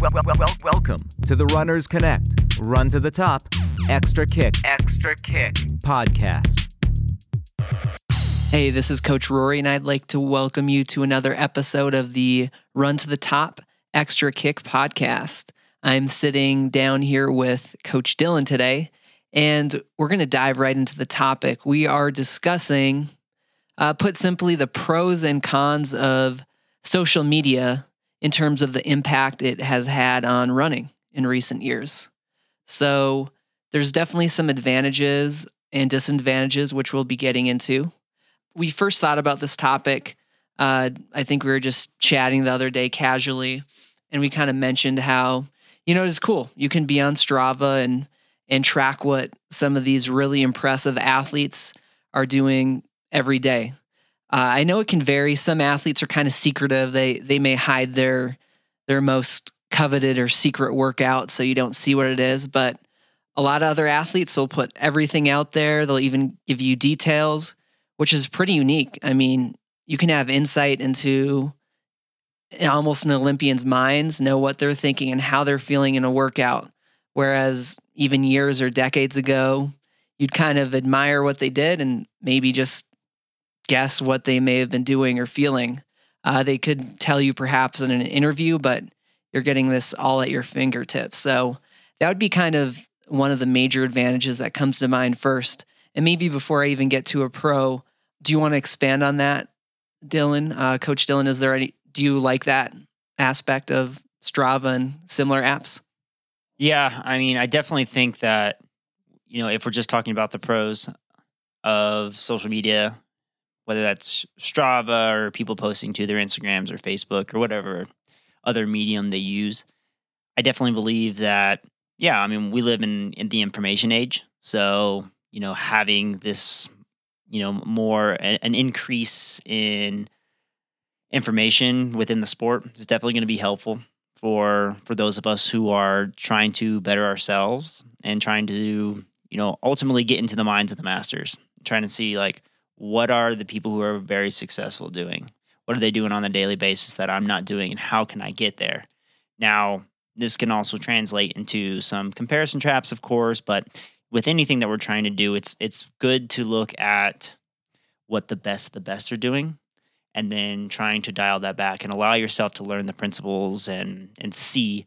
Welcome to the Runners Connect Run to the Top Extra Kick Extra Kick podcast. Hey, this is Coach Ruairi, and I'd like to welcome you to another episode of the Run to the Top Extra Kick podcast. I'm sitting down here with Coach Dylan today, and we're going to dive right into the topic. We are discussing, uh, put simply, the pros and cons of social media in terms of the impact it has had on running in recent years. So, there's definitely some advantages and disadvantages, which we'll be getting into. We first thought about this topic. Uh, I think we were just chatting the other day casually, and we kind of mentioned how, you know, it's cool. You can be on Strava and and track what some of these really impressive athletes are doing every day. Uh, I know it can vary. Some athletes are kind of secretive. They they may hide their their most coveted or secret workout so you don't see what it is. But a lot of other athletes will put everything out there. They'll even give you details, which is pretty unique. I mean, you can have insight into almost an Olympian's minds, know what they're thinking and how they're feeling in a workout. Whereas even years or decades ago, you'd kind of admire what they did and maybe just guess what they may have been doing or feeling. Uh, they could tell you perhaps in an interview, but you're getting this all at your fingertips. So that would be kind of one of the major advantages that comes to mind first. And maybe before I even get to a pro, do you want to expand on that, Dylan? Uh, Coach Dylan, is there any, do you like that aspect of Strava and similar apps? Yeah, I mean, I definitely think that you know, if we're just talking about the pros of social media, whether that's Strava or people posting to their Instagrams or Facebook or whatever other medium they use, I definitely believe that yeah, I mean, we live in in the information age, so you know, having this you know more an increase in information within the sport is definitely going to be helpful for for those of us who are trying to better ourselves and trying to you know ultimately get into the minds of the masters trying to see like what are the people who are very successful doing what are they doing on a daily basis that i'm not doing and how can i get there now this can also translate into some comparison traps of course but with anything that we're trying to do it's it's good to look at what the best of the best are doing and then trying to dial that back and allow yourself to learn the principles and and see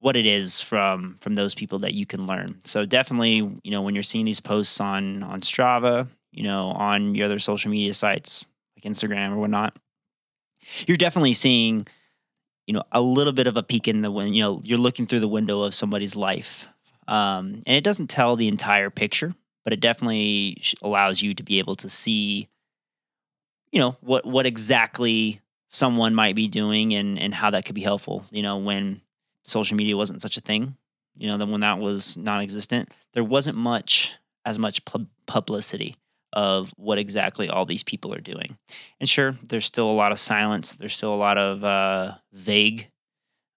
what it is from from those people that you can learn. So definitely, you know, when you're seeing these posts on on Strava, you know, on your other social media sites like Instagram or whatnot, you're definitely seeing, you know, a little bit of a peek in the window. You know, you're looking through the window of somebody's life, um, and it doesn't tell the entire picture, but it definitely allows you to be able to see you know what what exactly someone might be doing and and how that could be helpful you know when social media wasn't such a thing you know then when that was non-existent there wasn't much as much publicity of what exactly all these people are doing. And sure there's still a lot of silence. There's still a lot of uh, vague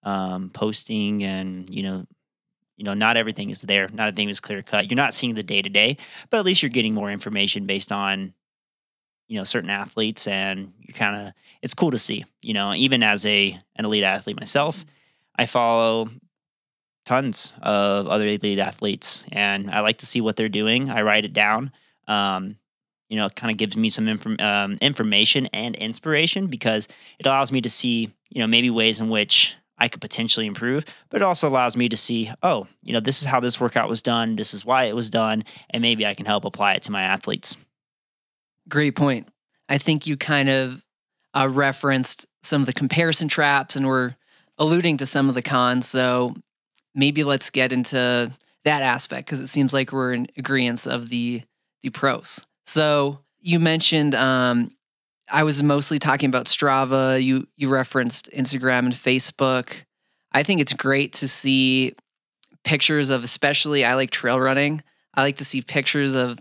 um, posting and you know you know not everything is there not everything is clear cut. You're not seeing the day to day but at least you're getting more information based on you know certain athletes and you kind of it's cool to see you know even as a an elite athlete myself i follow tons of other elite athletes and i like to see what they're doing. I write it down um, you know it kind of gives me some inform- um, information and inspiration because it allows me to see you know maybe ways in which I could potentially improve, but it also allows me to see, oh, you know, this is how this workout was done, this is why it was done, and maybe I can help apply it to my athletes. Great point. I think you kind of uh, referenced some of the comparison traps and we're alluding to some of the cons. So maybe let's get into that aspect because it seems like we're in agreement of the the pros. So you mentioned um, I was mostly talking about Strava. You you referenced Instagram and Facebook. I think it's great to see pictures of, especially I like trail running. I like to see pictures of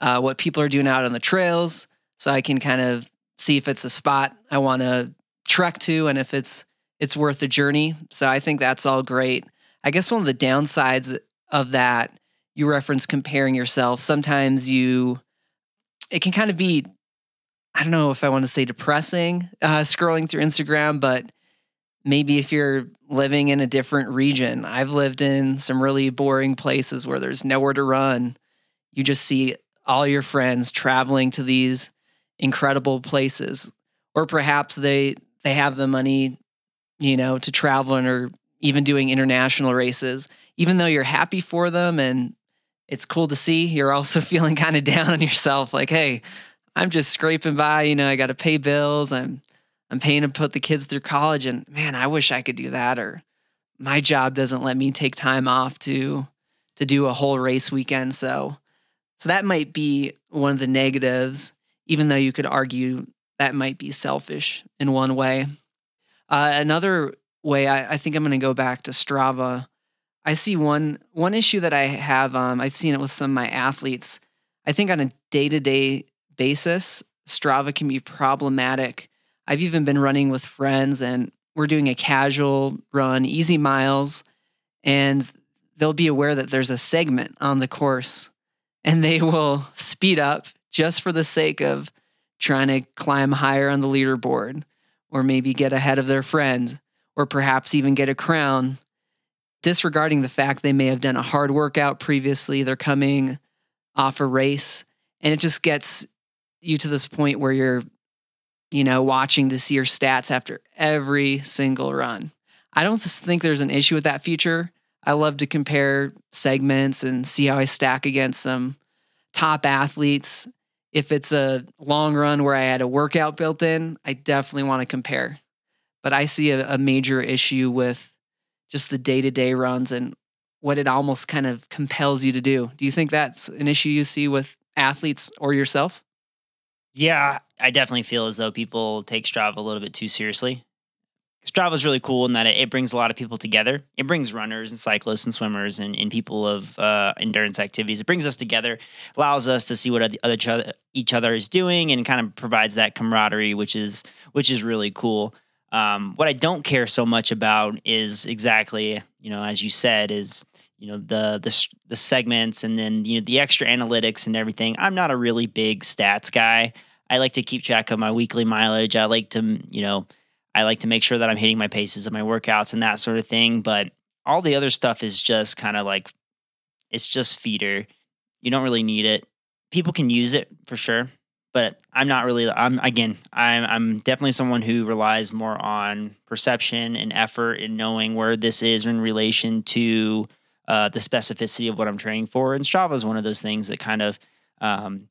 uh, what people are doing out on the trails, so I can kind of see if it's a spot I want to trek to and if it's it's worth the journey. So I think that's all great. I guess one of the downsides of that you reference comparing yourself. Sometimes you it can kind of be I don't know if I want to say depressing uh, scrolling through Instagram, but maybe if you're living in a different region, I've lived in some really boring places where there's nowhere to run. You just see all your friends traveling to these incredible places. Or perhaps they they have the money, you know, to travel and or even doing international races. Even though you're happy for them and it's cool to see, you're also feeling kind of down on yourself like, "Hey, I'm just scraping by, you know, I got to pay bills. I'm I'm paying to put the kids through college and man, I wish I could do that or my job doesn't let me take time off to to do a whole race weekend. So so that might be one of the negatives, even though you could argue that might be selfish in one way. Uh, another way, I, I think I'm going to go back to Strava. I see one one issue that I have. Um, I've seen it with some of my athletes. I think on a day to day basis, Strava can be problematic I've even been running with friends and we're doing a casual run, easy miles, and they'll be aware that there's a segment on the course and they will speed up just for the sake of trying to climb higher on the leaderboard or maybe get ahead of their friend or perhaps even get a crown, disregarding the fact they may have done a hard workout previously. They're coming off a race and it just gets you to this point where you're you know, watching to see your stats after every single run. I don't think there's an issue with that feature. I love to compare segments and see how I stack against some top athletes. If it's a long run where I had a workout built in, I definitely want to compare. But I see a, a major issue with just the day to day runs and what it almost kind of compels you to do. Do you think that's an issue you see with athletes or yourself? Yeah, I definitely feel as though people take Strava a little bit too seriously. Strava is really cool in that it, brings a lot of people together. It brings runners and cyclists and swimmers and, and people of uh, endurance activities. It brings us together, allows us to see what other, each other is doing, and kind of provides that camaraderie, which is which is really cool. Um, what I don't care so much about is exactly, you know, as you said, is you know the the the segments and then you know the extra analytics and everything. I'm not a really big stats guy. I like to keep track of my weekly mileage. I like to, you know, I like to make sure that I'm hitting my paces of my workouts and that sort of thing, but all the other stuff is just kind of like it's just feeder. You don't really need it. People can use it for sure, but I'm not really I'm again, I'm I'm definitely someone who relies more on perception and effort and knowing where this is in relation to uh, the specificity of what I'm training for. And Strava is one of those things that kind of, um,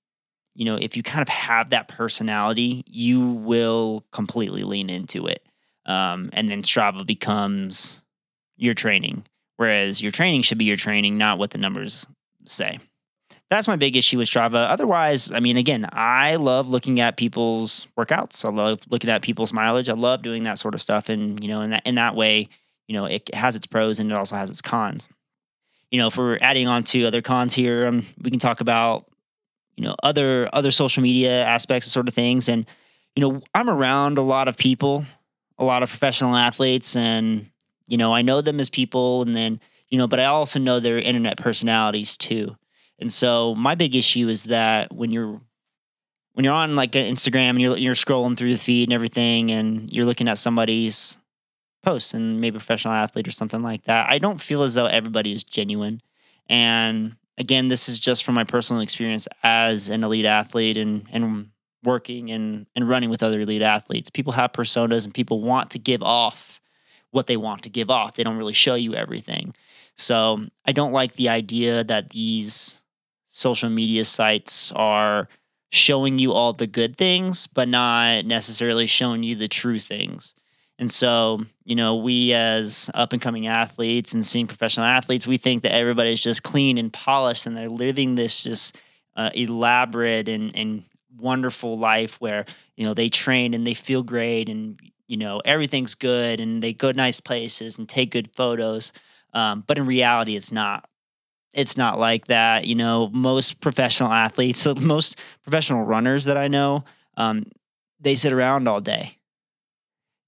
you know, if you kind of have that personality, you will completely lean into it. Um, and then Strava becomes your training, whereas your training should be your training, not what the numbers say. That's my big issue with Strava. Otherwise, I mean, again, I love looking at people's workouts. I love looking at people's mileage. I love doing that sort of stuff. And, you know, in that, in that way, you know, it has its pros and it also has its cons you know, if we're adding on to other cons here, um, we can talk about, you know, other other social media aspects and sort of things. And, you know, I'm around a lot of people, a lot of professional athletes, and, you know, I know them as people and then, you know, but I also know their internet personalities too. And so my big issue is that when you're when you're on like Instagram and you're you're scrolling through the feed and everything and you're looking at somebody's posts and maybe a professional athlete or something like that. I don't feel as though everybody is genuine. And again, this is just from my personal experience as an elite athlete and and working and and running with other elite athletes. People have personas and people want to give off what they want to give off. They don't really show you everything. So, I don't like the idea that these social media sites are showing you all the good things but not necessarily showing you the true things. And so, you know, we as up and coming athletes and seeing professional athletes, we think that everybody's just clean and polished and they're living this just uh, elaborate and, and wonderful life where, you know, they train and they feel great and, you know, everything's good and they go to nice places and take good photos. Um, but in reality, it's not. It's not like that. You know, most professional athletes, most professional runners that I know, um, they sit around all day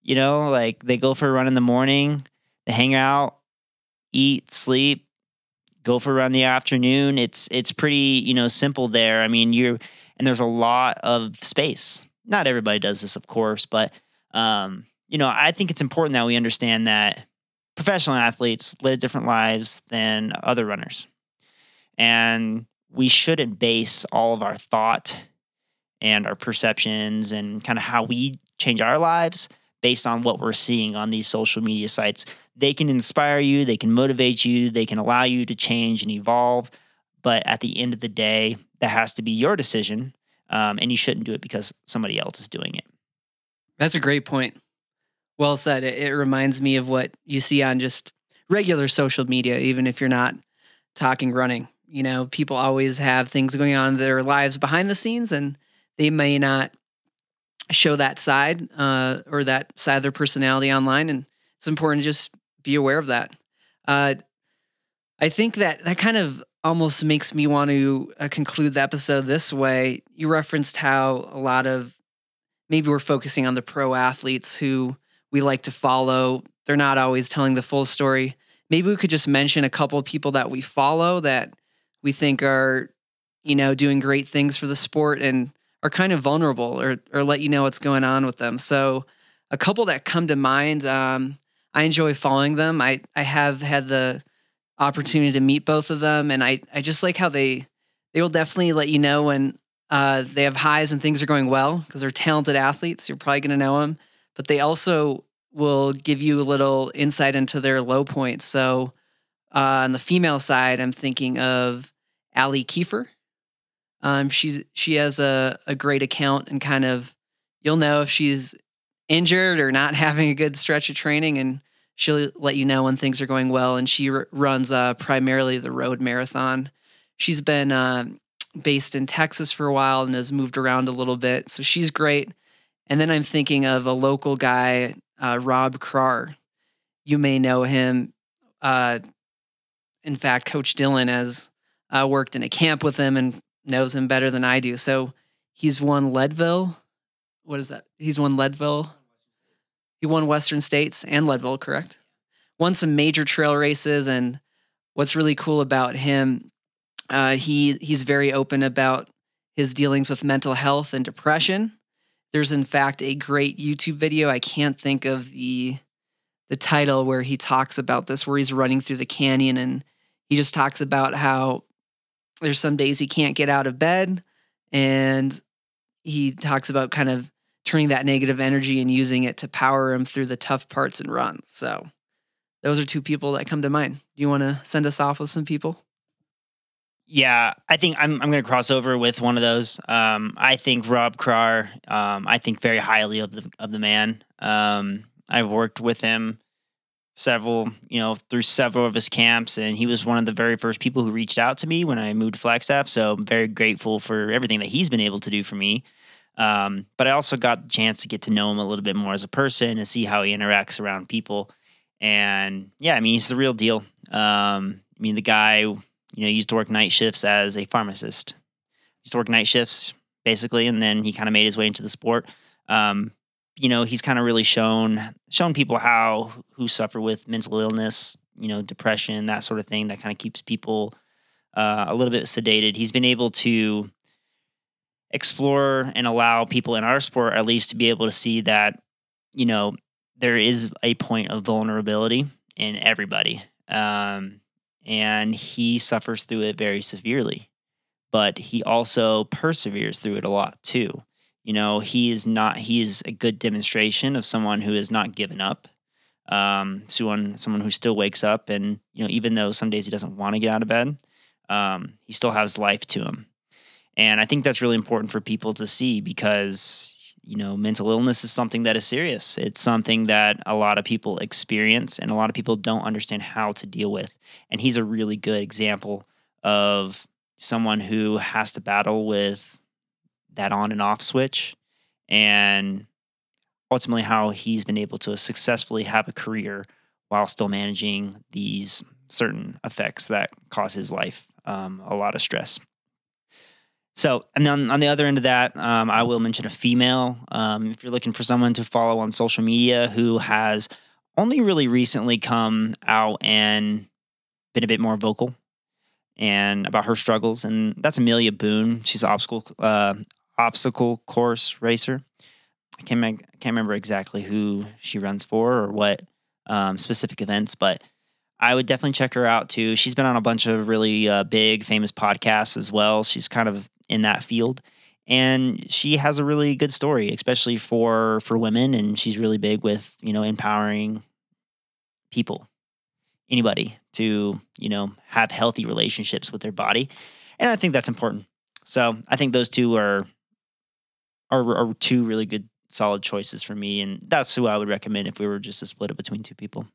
you know, like they go for a run in the morning, they hang out, eat, sleep, go for a run in the afternoon. It's it's pretty, you know, simple there. I mean, you're and there's a lot of space. Not everybody does this, of course, but um, you know, I think it's important that we understand that professional athletes live different lives than other runners. And we shouldn't base all of our thought and our perceptions and kind of how we change our lives based on what we're seeing on these social media sites. They can inspire you, they can motivate you, they can allow you to change and evolve. But at the end of the day, that has to be your decision. Um, and you shouldn't do it because somebody else is doing it. That's a great point. Well said. It, it reminds me of what you see on just regular social media, even if you're not talking running. You know, people always have things going on in their lives behind the scenes, and they may not show that side uh, or that side of their personality online. And it's important to just be aware of that. Uh, I think that that kind of almost makes me want to uh, conclude the episode this way. You referenced how a lot of maybe we're focusing on the pro athletes who we like to follow. They're not always telling the full story. Maybe we could just mention a couple of people that we follow that we think are, you know, doing great things for the sport and are kind of vulnerable or or let you know what's going on with them. So a couple that come to mind, um, I enjoy following them. I I have had the opportunity to meet both of them, and I I just like how they they will definitely let you know when uh, they have highs and things are going well because they're talented athletes. You're probably going to know them, but they also will give you a little insight into their low points. So uh, on the female side, I'm thinking of Allie Kieffer. Um, she's she has a, a great account and kind of you'll know if she's injured or not having a good stretch of training and she'll let you know when things are going well and she r- runs uh, primarily the road marathon she's been uh, based in texas for a while and has moved around a little bit so she's great and then i'm thinking of a local guy uh, rob Krar. you may know him uh, in fact coach dylan has uh, worked in a camp with him and knows him better than i do so he's won leadville what is that he's won leadville he won Western States and Leadville, correct? Won some major trail races, and what's really cool about him, uh, he he's very open about his dealings with mental health and depression. There's in fact a great YouTube video. I can't think of the the title where he talks about this, where he's running through the canyon and he just talks about how there's some days he can't get out of bed, and he talks about kind of turning that negative energy and using it to power him through the tough parts and run. So those are two people that come to mind. Do you want to send us off with some people? Yeah, I think I'm I'm going to cross over with one of those. Um, I think Rob Krar. Um, I think very highly of the of the man. Um, I've worked with him several, you know, through several of his camps, and he was one of the very first people who reached out to me when I moved to Flagstaff. So I'm very grateful for everything that he's been able to do for me. Um, but I also got the chance to get to know him a little bit more as a person and see how he interacts around people. And yeah, I mean, he's the real deal. Um, I mean, the guy, you know, used to work night shifts as a pharmacist. Used to work night shifts basically, and then he kind of made his way into the sport. Um, you know, he's kind of really shown shown people how who suffer with mental illness, you know, depression, that sort of thing, that kind of keeps people uh, a little bit sedated. He's been able to explore and allow people in our sport at least to be able to see that you know there is a point of vulnerability in everybody um, and he suffers through it very severely but he also perseveres through it a lot too you know he is not he is a good demonstration of someone who has not given up um, someone someone who still wakes up and you know even though some days he doesn't want to get out of bed um, he still has life to him and I think that's really important for people to see because, you know, mental illness is something that is serious. It's something that a lot of people experience and a lot of people don't understand how to deal with. And he's a really good example of someone who has to battle with that on and off switch and ultimately how he's been able to successfully have a career while still managing these certain effects that cause his life um, a lot of stress. So, and then on the other end of that, um, I will mention a female. Um, if you're looking for someone to follow on social media who has only really recently come out and been a bit more vocal and about her struggles, and that's Amelia Boone. She's an obstacle uh, obstacle course racer. I can't, I can't remember exactly who she runs for or what um, specific events, but I would definitely check her out too. She's been on a bunch of really uh, big, famous podcasts as well. She's kind of in that field, and she has a really good story, especially for for women. And she's really big with you know empowering people, anybody to you know have healthy relationships with their body, and I think that's important. So I think those two are are, are two really good solid choices for me, and that's who I would recommend if we were just to split it between two people.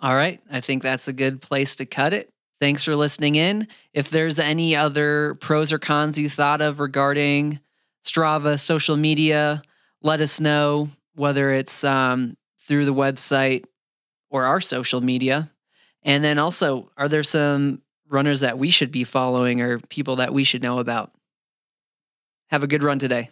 All right. I think that's a good place to cut it. Thanks for listening in. If there's any other pros or cons you thought of regarding Strava, social media, let us know, whether it's um, through the website or our social media. And then also, are there some runners that we should be following or people that we should know about? Have a good run today.